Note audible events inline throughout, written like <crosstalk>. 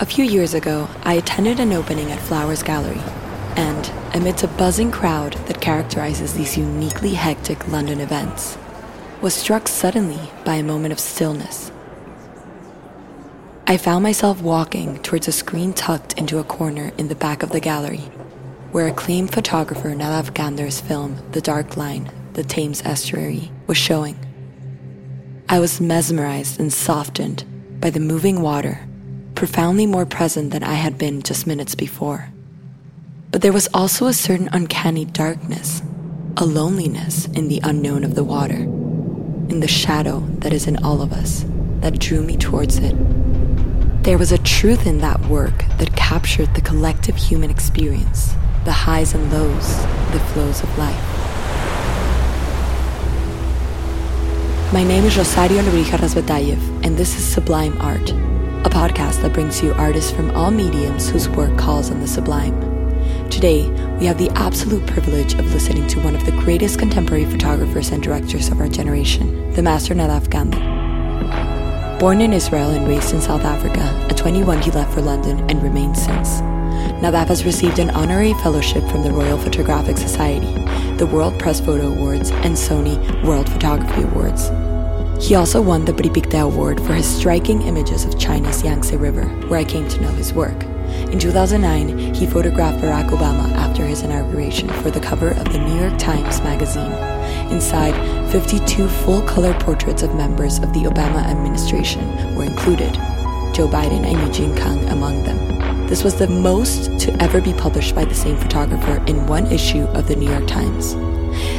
A few years ago, I attended an opening at Flowers Gallery, and amidst a buzzing crowd that characterizes these uniquely hectic London events, was struck suddenly by a moment of stillness. I found myself walking towards a screen tucked into a corner in the back of the gallery, where acclaimed photographer Nadav Kander's film The Dark Line, The Thames Estuary, was showing. I was mesmerized and softened by the moving water, profoundly more present than I had been just minutes before. But there was also a certain uncanny darkness, a loneliness in the unknown of the water, in the shadow that is in all of us, that drew me towards it. There was a truth in that work that captured the collective human experience, the highs and lows, the flows of life. My name is Rosario Lebrija Razbatayev, and this is Sublime Art, a podcast that brings you artists from all mediums whose work calls on the sublime. Today, we have the absolute privilege of listening to one of the greatest contemporary photographers and directors of our generation, the master Nadav Kander. Born in Israel and raised in South Africa, at 21 he left for London and remained since. Nadav has received an honorary fellowship from the Royal Photographic Society, the World Press Photo Awards, and Sony World Photography Awards. He also won the Prix Pictet Award for his striking images of China's Yangtze River, where I came to know his work. In 2009, he photographed Barack Obama after his inauguration for the cover of the New York Times Magazine. Inside, 52 full color portraits of members of the Obama administration were included, Joe Biden and Eugene Kang among them. This was the most to ever be published by the same photographer in one issue of the New York Times.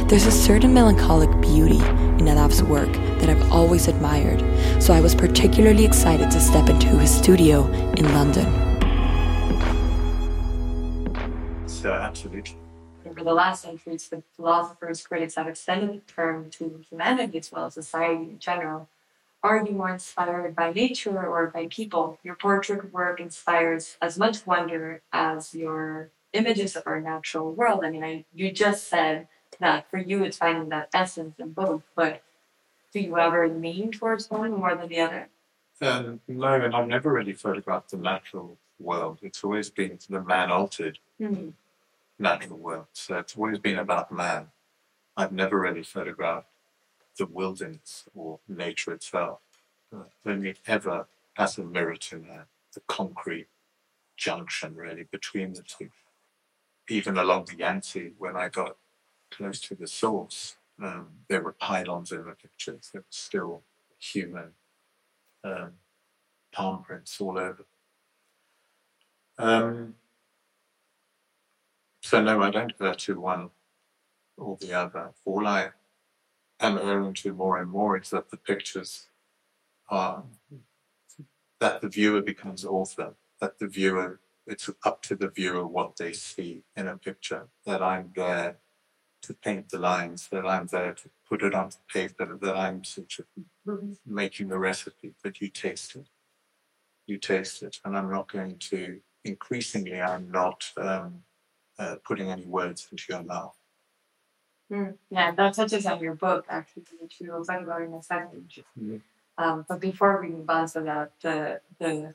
There's a certain melancholic beauty in Nadav's work that I've always admired, so I was particularly excited to step into his studio in London. So, absolutely. Over the last centuries, the philosophers, critics have extended the term to humanity as well as society in general. Are you more inspired by nature or by people? Your portrait work inspires as much wonder as your images of our natural world. I mean, I, you just said that for you it's finding that essence in both, but do you ever lean towards one more than the other? Um, no, and I've never really photographed the natural world. It's always been the man altered Hmm. natural world. So it's always been about man. I've never really photographed the wilderness or nature itself. Uh, only ever as a mirror to man, the concrete junction really between the two. Even along the Yangtze, when I got close to the source, um, there were pylons in the pictures. There was still human um, palm prints all over. Um, so no, I don't go to one or the other. All I am owing to more and more is that the pictures are that the viewer becomes author, that the viewer it's up to the viewer what they see in a picture, that I'm there to paint the lines, that I'm there to put it on the paper, that I'm making the recipe, but you taste it. You taste it. And I'm not going to increasingly I'm not um, uh, putting any words into your mouth. Hmm. Yeah, that touches on your book actually, which we will talk about in a second. Um, but before we move on to that, the the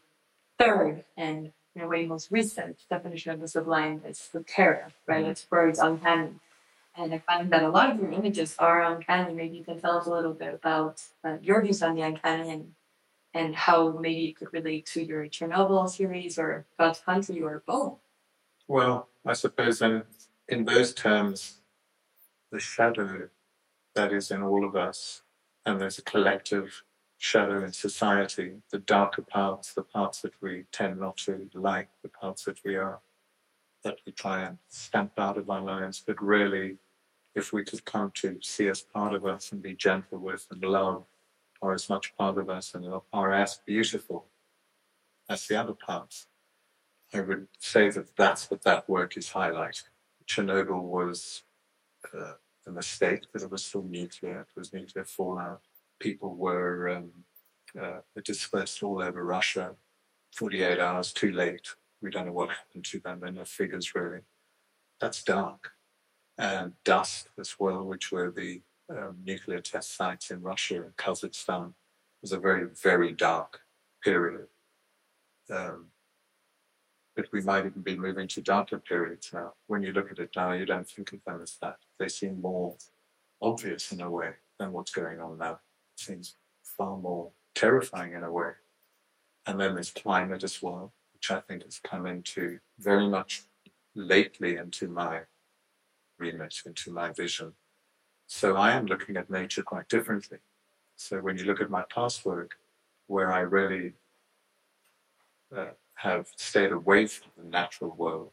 third and in a way most recent definition of the sublime is the terror, right? Mhm. It's words uncanny. And I find that a lot of your images are uncanny. Maybe you can tell us a little bit about uh, your views on the uncanny and and how maybe it could relate to your Chernobyl series or God's Country or both. Well, I suppose in, in those terms, the shadow that is in all of us, and there's a collective shadow in society, the darker parts, the parts that we tend not to like, the parts that we are, that we try and stamp out of our lives, but really, if we could come to see as part of us and be gentle with and love, are as much part of us and are as beautiful as the other parts. I would say that that's what that work is highlighting. Chernobyl was uh, a mistake, but it was still nuclear. It was nuclear fallout. People were um, uh, dispersed all over Russia. 48 hours too late. We don't know what happened to them. There are no figures really. That's dark. And dust as well, which were the um, nuclear test sites in Russia and Kazakhstan, it was a very, very dark period. Um, But we might even be moving to darker periods now. When you look at it now, you don't think of them as that. They seem more obvious in a way than what's going on now. It seems far more terrifying in a way. And then there's climate as well, which I think has come into very much lately into my remit, into my vision. So I am looking at nature quite differently. So when you look at my past work, where I really uh, have stayed away from the natural world,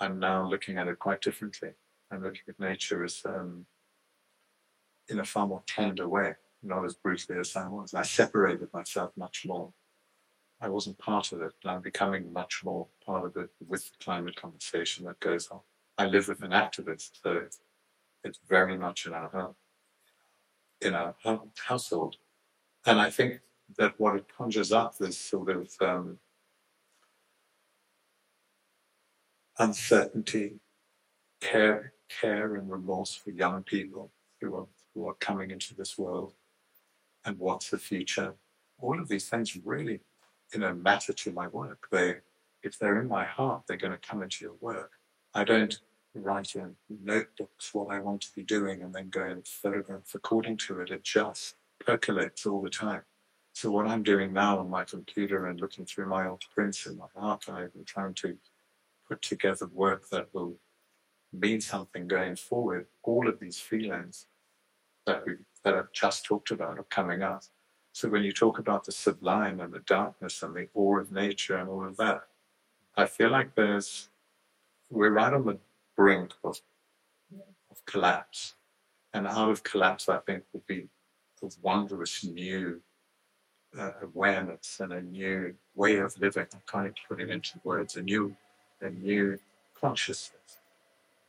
I'm now looking at it quite differently. I'm looking at nature as um, in a far more tender way, not as brutally as I was. I separated myself much more. I wasn't part of it, and I'm becoming much more part of it with the climate conversation that goes on. I live with an activist, so it's very much in our home, in our household. And I think that what it conjures up is sort of um, uncertainty, care, care and remorse for young people who are, who are coming into this world and what's the future. All of these things really, you know, matter to my work. They, if they're in my heart, they're going to come into your work. I don't write in notebooks what I want to be doing and then go and photograph according to it. It just percolates all the time. So what I'm doing now on my computer and looking through my old prints in my archive and trying to put together work that will mean something going forward, all of these feelings that we that I've just talked about are coming up. So when you talk about the sublime and the darkness and the awe of nature and all of that, I feel like there's we're right on the brink of, of collapse. And out of collapse, I think, will be a wondrous new uh, awareness and a new way of living. I can't put it into words. A new, a new consciousness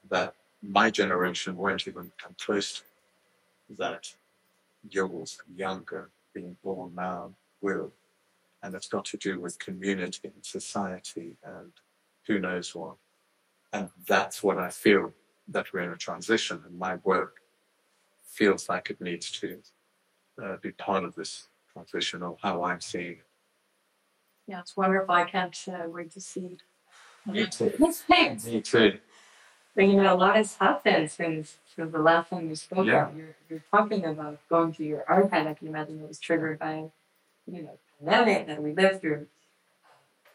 that my generation won't even come close to. That yours younger being born now will. And it's got to do with community and society and who knows what. And that's what I feel that we're in a transition, and my work feels like it needs to uh, be part of this transition of how I'm seeing it. Yeah, it's wonderful. I can't uh, wait to see. Me too. Thanks. Me too. But you know, a lot has happened since, since the last time we spoke. Yeah. You're, you're talking about going through your archive. I can imagine it was triggered by, you know, pandemic that we lived through.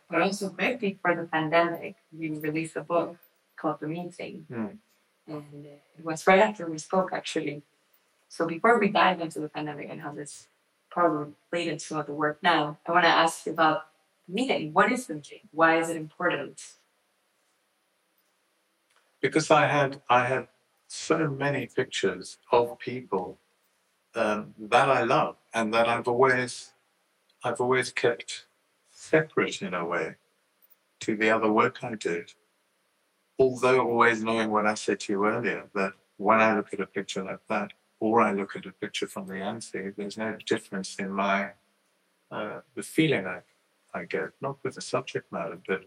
But also, right before the pandemic, you released a book called The Meeting. Mm. And it was right after we spoke, actually. So before we dive into the pandemic and how this probably played into the work now, I want to ask you about the meeting. What is the meeting? Why is it important? Because I had I had so many pictures of people um, that I love and that I've always I've always kept separate in a way to the other work I did. Although always knowing what I said to you earlier, that when I look at a picture like that, or I look at a picture from the Yangtze, there's no difference in my uh, the feeling I, I get, not with the subject matter, but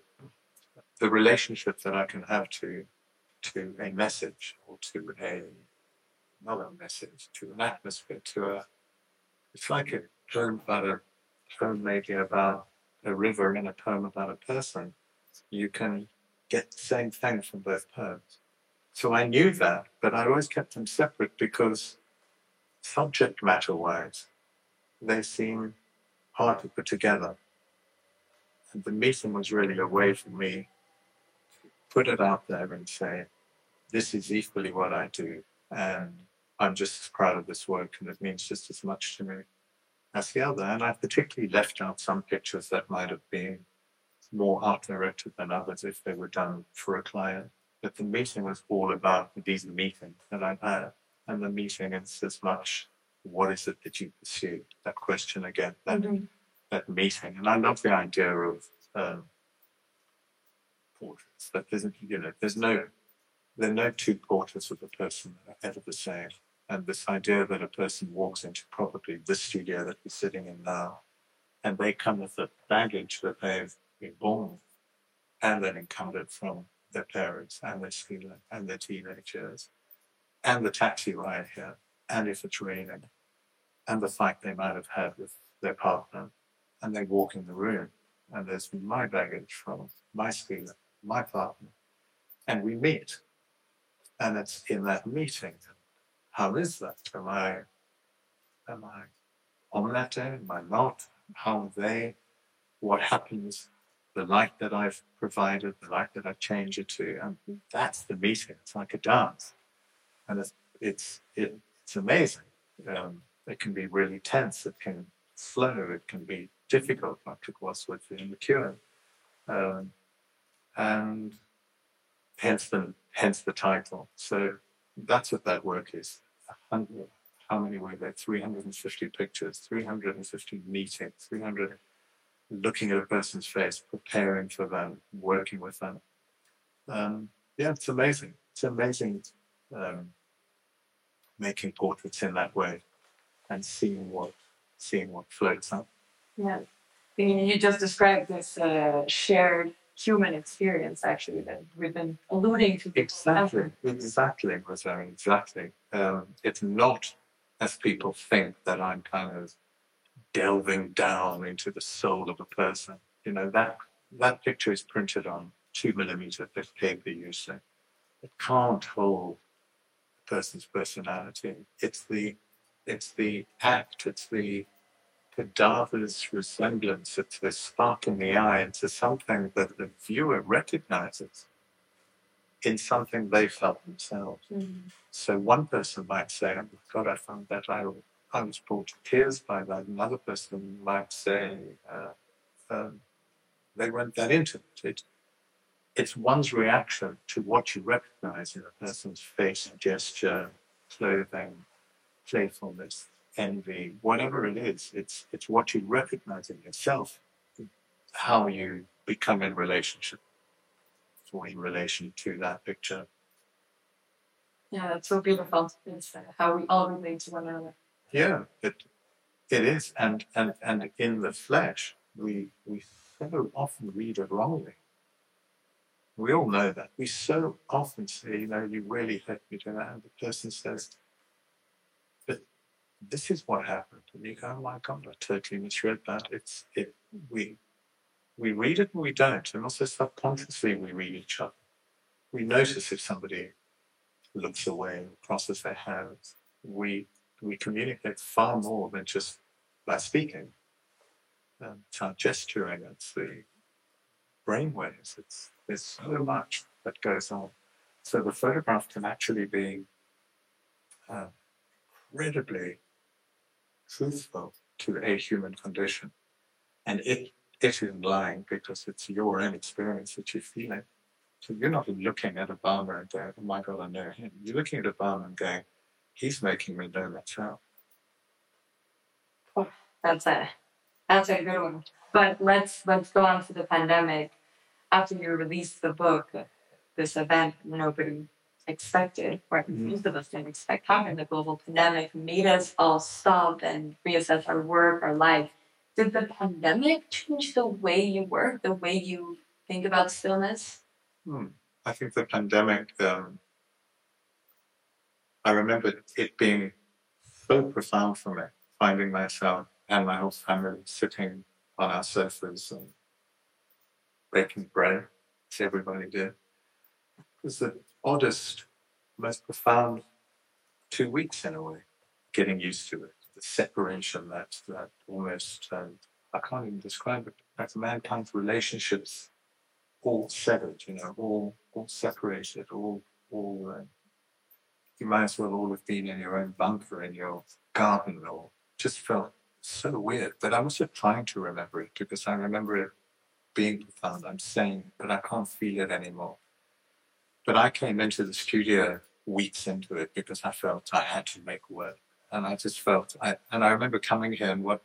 the relationship that I can have to to a message or to a another message, to an atmosphere, to a it's like a poem about a poem maybe about a river and a poem about a person. You can get the same thing from both poems. So I knew that, but I always kept them separate because subject matter wise, they seem hard to put together. And the meeting was really a way for me to put it out there and say, this is equally what I do. And I'm just as proud of this work and it means just as much to me as the other. And I've particularly left out some pictures that might have been more art directed than others if they were done for a client. But the meeting was all about these meetings that I've had. And the meeting is as much what is it that you pursue? That question again, that, Mhm. that meeting. And I love the idea of um, portraits. That there's, you know, there's no, there are no two portraits of a person that are ever the same. And this idea that a person walks into probably this studio that we're sitting in now, and they come with the baggage that they've been born with, and then encountered from their parents and their schooling and their teenagers, and the taxi ride here, and if it's raining, and the fight they might have had with their partner, and they walk in the room, and there's my baggage from my school, my partner, and we meet. And it's in that meeting. How is that? Am I am I on that day? Am I not? How are they? What happens? The light that I've provided, the light that I change it to, and that's the meeting. It's like a dance, and it's it's it's amazing. Um, it can be really tense. It can flow. It can be difficult, like it was with the McEwen. Um, and hence the hence the title. So that's what that work is. How many were there? 350 pictures, 350 meetings, 300 looking at a person's face, preparing for them, working with them. Um, yeah, it's amazing. It's amazing um, making portraits in that way and seeing what seeing what floats up. Yeah, you just described this uh, shared human experience, actually, that we've been alluding to. Exactly, exactly, Rosario, exactly. Um, it's not as people think that I'm kind of delving down into the soul of a person. You know, that, that picture is printed on two millimeter thick paper usually. It can't hold a person's personality. It's the, it's the act, it's the cadaver's resemblance, it's the spark in the eye, it's something that the viewer recognizes in something they felt themselves. Mm-hmm. So one person might say, oh, my God, I found that I, I was brought to tears by that. Another person might say, uh, um, they weren't that into it. it. It's one's reaction to what you recognize in a person's face, gesture, clothing, playfulness, envy, whatever it is. It's, it's what you recognize in yourself, how you become in relationship or in relation to that picture. Yeah, that's so beautiful. It's uh, how we all relate to one another. Yeah, it it is, and and and in the flesh, we we so often read it wrongly. We all know that. We so often say, you know, you really hurt me to that. And the person says, this is what happened. And you go, oh my God, I totally misread that. It's it we we read it and we don't. And also subconsciously we read each other. We notice if somebody looks away, and crosses their hands. We we communicate far more than just by speaking. Um, it's our gesturing, it's the brain waves. It's there's so much that goes on. So the photograph can actually be uh, incredibly truthful to a human condition, and it it is lying because it's your own experience that you feel it. So you're not looking at Obama and going, oh my God, I know him. You're looking at Obama and going, he's making me know myself. That's a that's a good one. But let's let's go on to the pandemic. After you released the book, this event nobody expected, or mm-hmm. most of us didn't expect happened. The global pandemic made us all stop and reassess our work, our life. Did the pandemic change the way you work, the way you think about stillness? Hmm. I think the pandemic, um, I remember it being so profound for me, finding myself and my whole family sitting on our sofas and baking bread, as everybody did. Was the oddest, most profound two weeks in a way, getting used to it. The separation that, that almost, um, I can't even describe it, like mankind's relationships all severed, you know, all all separated, all all. Uh, you might as well all have been in your own bunker in your garden, or just felt so weird. But I'm also trying to remember it because I remember it being profound. I'm saying, but I can't feel it anymore. But I came into the studio weeks into it because I felt I had to make work, and I just felt. I, and I remember coming here, and what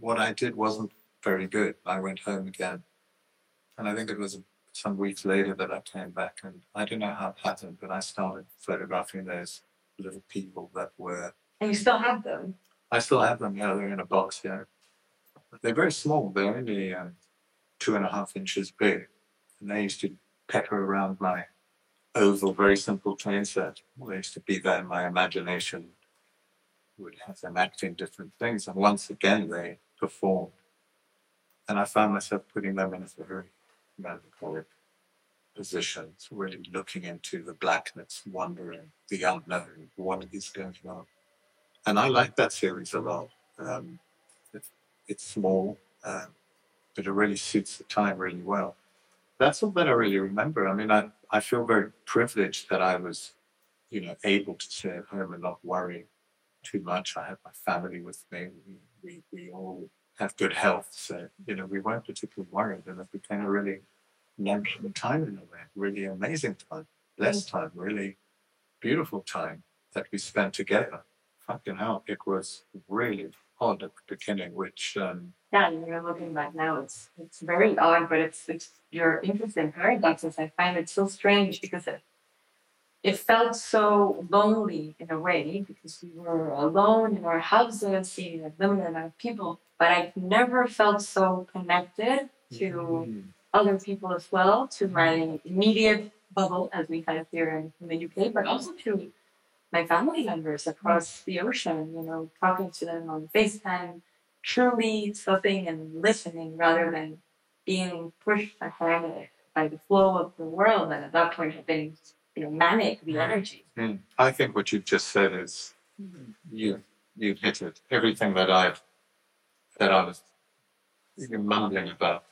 what I did wasn't very good. I went home again and I think it was some weeks later that I came back, and I don't know how it happened, but I started photographing those little people that were. And you still have them? I still have them, yeah, they're in a box, yeah. They're very small, they're only uh, two and a half inches big. And they used to pepper around my oval, very simple train set. They used to be there my imagination, would have them acting different things. And once again, they performed And I found myself putting them in a very melancholic positions, really looking into the blackness, wondering the unknown, what is going on. And I like that series a lot. Um, it, it's small, um, but it really suits the time really well. That's all that I really remember. I mean, I, I feel very privileged that I was, you know, able to stay at home and not worry too much. I had my family with me. We, we, we all have good health. So, you know, we weren't particularly worried. And it became a really long time in a way, really amazing time, blessed time, really beautiful time that we spent together. Fucking hell, it was really odd at the beginning, which um, yeah, you're looking back now, it's it's very odd, but it's it's your interesting paradoxes. I find it so strange because it it felt so lonely in a way because we were alone in our houses, seeing a limited amount of people. But I've never felt so connected to mm-hmm other people as well, to my immediate bubble, as we kind of here in, in the UK, but also to my family members across the ocean, you know, talking to them on FaceTime, truly stopping and listening rather than being pushed ahead by the flow of the world and at that point had been, you know, manic, the energy. Mm. I think what you've just said is you you've hit it. Everything that I've that I was mumbling about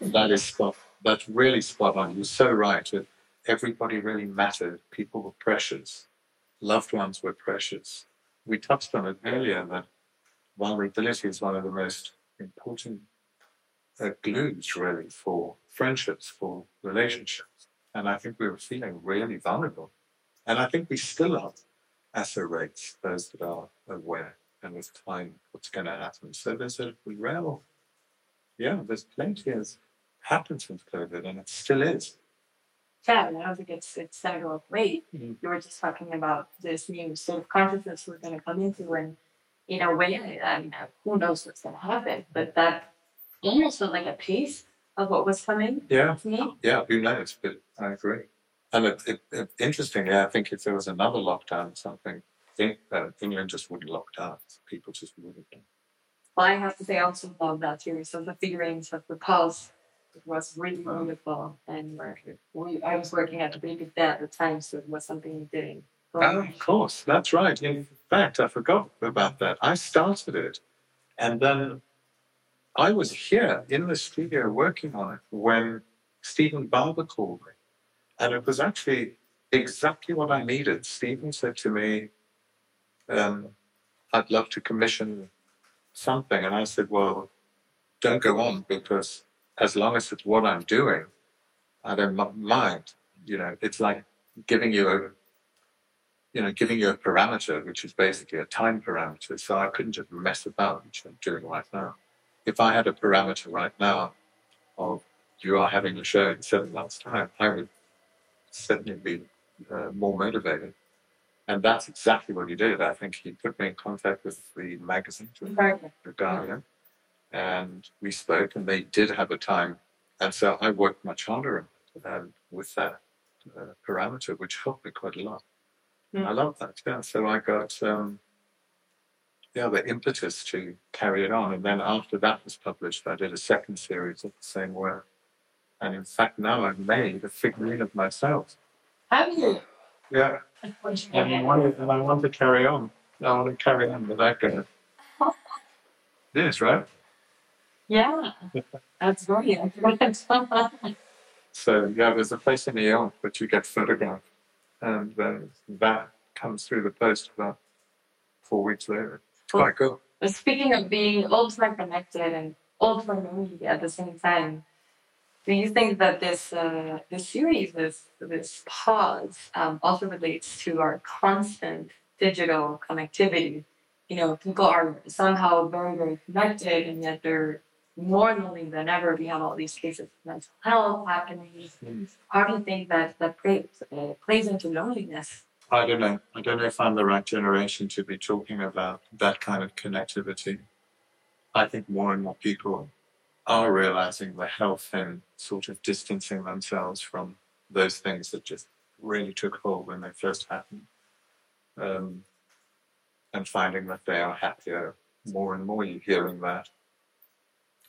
that is spot. That's really spot on. You're so right. That everybody really mattered. People were precious. Loved ones were precious. We touched on it earlier that vulnerability is one of the most important uh, glues, really, for friendships, for relationships. And I think we were feeling really vulnerable. And I think we still are, as a race, those that are aware and with time what's going to happen. So there's a real, yeah, there's plenty of happened since COVID, and it still is. Yeah, and I don't think it's it's gonna go away. Mm-hmm. You were just talking about this new sort of consciousness we're gonna come into, and in a way, I mean, who knows what's gonna happen? But that almost felt like a piece of what was coming. Yeah, yeah, who knows? But I agree. And it, it, it, interestingly, I think if there was another lockdown or something, I think that England just wouldn't lock down. People just wouldn't. Well, I have to say, I also love that series of the figurines of the pulse it was really wonderful. And we, I was working at the Dad at the time, so it was something we did. Oh, of course, that's right. In fact, I forgot about that. I started it, and then I was here in the studio working on it when Stephen Barber called me, and it was actually exactly what I needed. Stephen said to me, um, "I'd love to commission something," and I said, "Well, don't go on because as long as it's what I'm doing, I don't mind. You know, it's like giving you a, you know, giving you a parameter, which is basically a time parameter. So I couldn't just mess about, which I'm doing right now. If I had a parameter right now of you are having a show in seven months' time, I would certainly be uh, more motivated. And that's exactly what he did. I think he put me in contact with the magazine, The Guardian and we spoke, and they did have a time. And so I worked much harder um, with that uh, parameter, which helped me quite a lot. Mm. I love that. Yeah. So I got um, yeah the impetus to carry it on, and then after that was published, I did a second series of the same work. And in fact, now I've made a figurine of myself. Have you? Yeah. And I, want to, and I want to carry on. I want to carry on with that guy. <laughs> This, right? Yeah, that's brilliant. <laughs> so yeah, there's a place in New York that you get photographed, and then that comes through the post about four weeks later. It's well, quite cool. Speaking of being ultra connected and ultra lonely at the same time, do you think that this uh, this series, this this pause, um, also relates to our constant digital connectivity? You know, people are somehow very very connected, and yet they're more lonely than ever. We have all these cases of mental health happening. Mm. How do you think that that plays, uh, plays into loneliness? I don't know. I don't know if I'm the right generation to be talking about that kind of connectivity. I think more and more people are realizing the health and sort of distancing themselves from those things that just really took hold when they first happened. Um, and finding that they are happier more and more. You're hearing that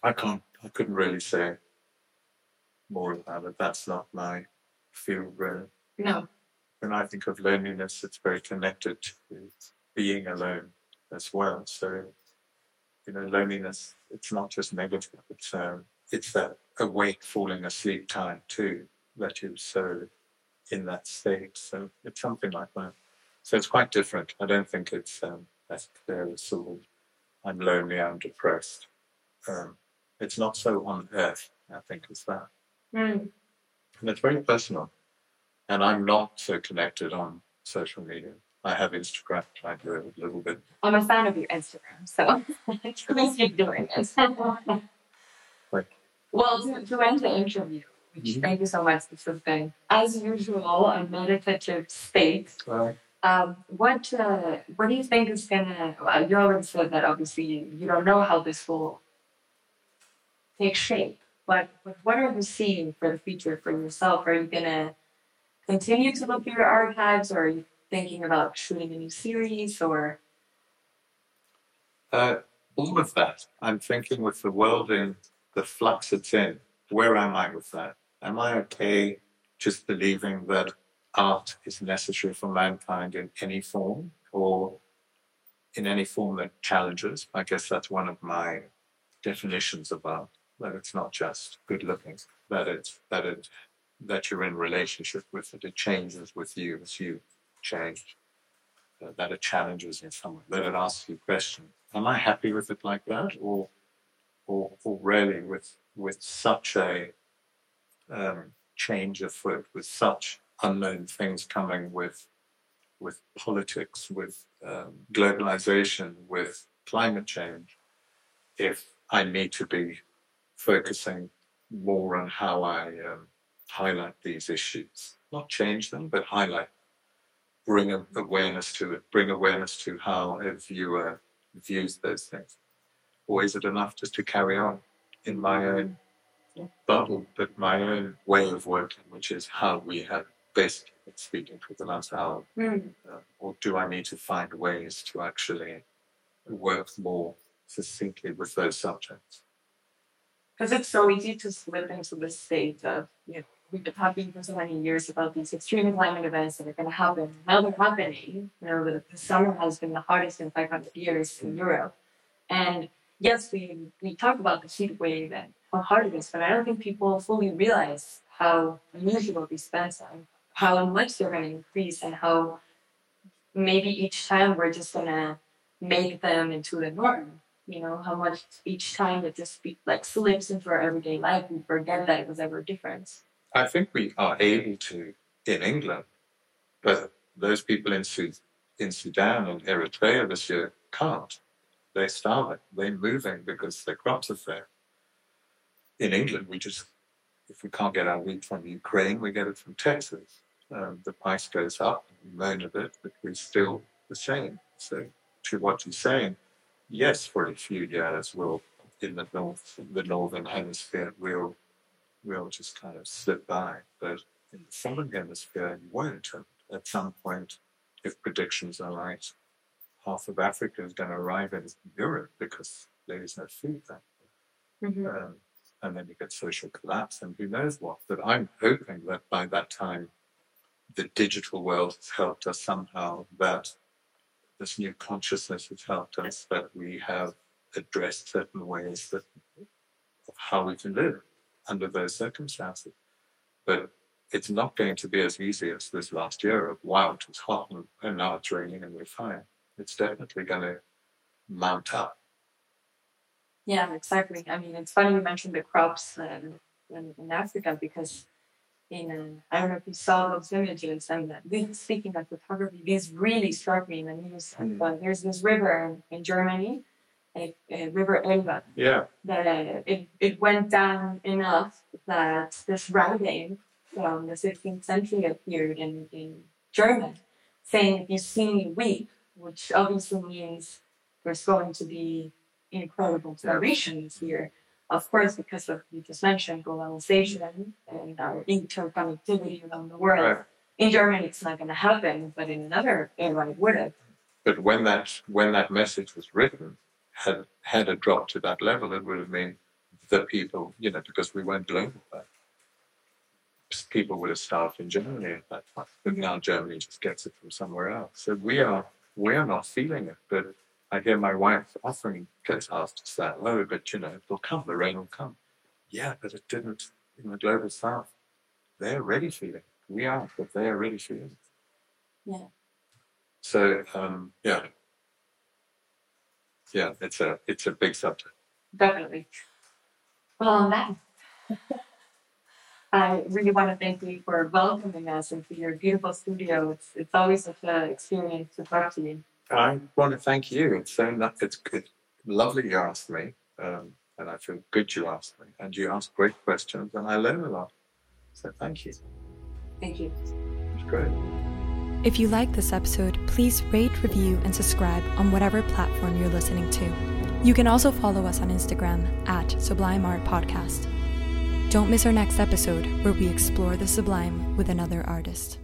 I can't I couldn't really say more about it. That's not my field, really. No. When I think of loneliness, it's very connected to being alone as well. So, you know, loneliness, it's not just negative, it's, um, it's that awake, falling asleep time too, that you're so in that state. So it's something like that. So it's quite different. I don't think it's um, as clear as of, I'm lonely, I'm depressed. Um, it's not so on earth, I think, as that. Mm. And it's very personal. And I'm not so connected on social media. I have Instagram, I do it a little bit. I'm a fan of your Instagram, so <laughs> please keep doing it. <laughs> Right. Well, to, to end the interview, which Mhm. thank you so much, this has been, as usual, a meditative state. Well, Um, what uh, what do you think is gonna? Well, you already said that obviously you don't know how this will take shape, but, what are you seeing for the future for yourself? Are you gonna continue to look through your archives, or are you thinking about shooting a new series, or uh, all of that, I'm thinking with the world in the flux it's in, where am I with that? Am I okay just believing that art is necessary for mankind in any form or in any form that challenges? I guess that's one of my definitions of art, that it's not just good looking, that it's that it that you're in relationship with it, it changes with you as you change. Uh, that it challenges you in some way, that it asks you questions. Am I happy with it like that, or, or, or really with with such a um, change afoot, with such unknown things coming with with politics, with um, globalization, with climate change? If I need to be focusing more on how I um, highlight these issues, not change them, but highlight bring awareness to it, bring awareness to how a viewer views those things. Or is it enough just to carry on in my own bubble, but my own way of working, which is how we have basically been speaking for the last hour? Uh, or do I need to find ways to actually work more succinctly with those subjects? Because it's so easy to slip into this state of you know we've been talking for so many years about these extreme climate events that are going to happen. Now they're happening. You know, the, the summer has been the hottest in 500 years in Europe, and yes, we we talk about the heat wave and how hard it is, but I don't think people fully realize how unusual these events are, how much they're going to increase, and how maybe each time we're just going to make them into the norm. You know, how much each time it just be, like slips into our everyday life, we forget that it was ever different. I think we are able to in England, but those people in, Sud- in Sudan and Eritrea this year can't. They're starving. They're moving because their crops are fair. In England, we just, if we can't get our wheat from Ukraine, we get it from Texas. Um, the price goes up, we moan a bit, but we're still the same. So, to what you're saying, yes, for a few years, we'll, in the north, the northern hemisphere, we'll we'll just kind of slip by. But in the southern hemisphere, you won't. And at some point, if predictions are right, half of Africa is going to arrive in Europe because there is no food there. Um, and then you get social collapse and who knows what. But I'm hoping that by that time, the digital world has helped us somehow, that this new consciousness has helped us, that we have addressed certain ways that of how we can live under those circumstances. But it's not going to be as easy as this last year of wow, it was hot and, and now it's raining and we're fine. It's definitely going to mount up. Yeah, exactly. I mean, it's funny you mentioned the crops um, in, in Africa because in uh, I don't know if you saw those images and this, speaking of photography, this really struck me in the news. Mm. But there's this river in, Germany, a, a river Elbe, Yeah. that uh, it, it went down enough that this writing from the 16th century appeared in, in German saying, if you see me weep, which obviously means there's going to be incredible generations here. Of course, because of you just mentioned globalization and our interconnectivity around the world. Right. In Germany, it's not going to happen, but in another era, it would have. But when that when that message was written, had had it dropped to that level, it would have been that people, you know, because we weren't global, but people would have starved in Germany at that time. But now Germany just gets it from somewhere else. So we are we are not feeling it. But I hear my wife offering asked it's that low, but you know, it'll come, the rain will come. Yeah, but it didn't in the global south. They're already feeling it. We are, but they're already feeling it. Yeah. So um, yeah. Yeah, it's a it's a big subject. Definitely. Well on that I really want to thank you for welcoming us into your beautiful studio. It's, it's always such an experience to talk to you. I want to thank you. It's so not, it's good, lovely you asked me, um, and I feel good you asked me, and you asked great questions, and I learn a lot. So thank you. Thank you. It's great. If you like this episode, please rate, review, and subscribe on whatever platform you're listening to. You can also follow us on Instagram at Sublime Art Podcast. Don't miss our next episode where we explore the sublime with another artist.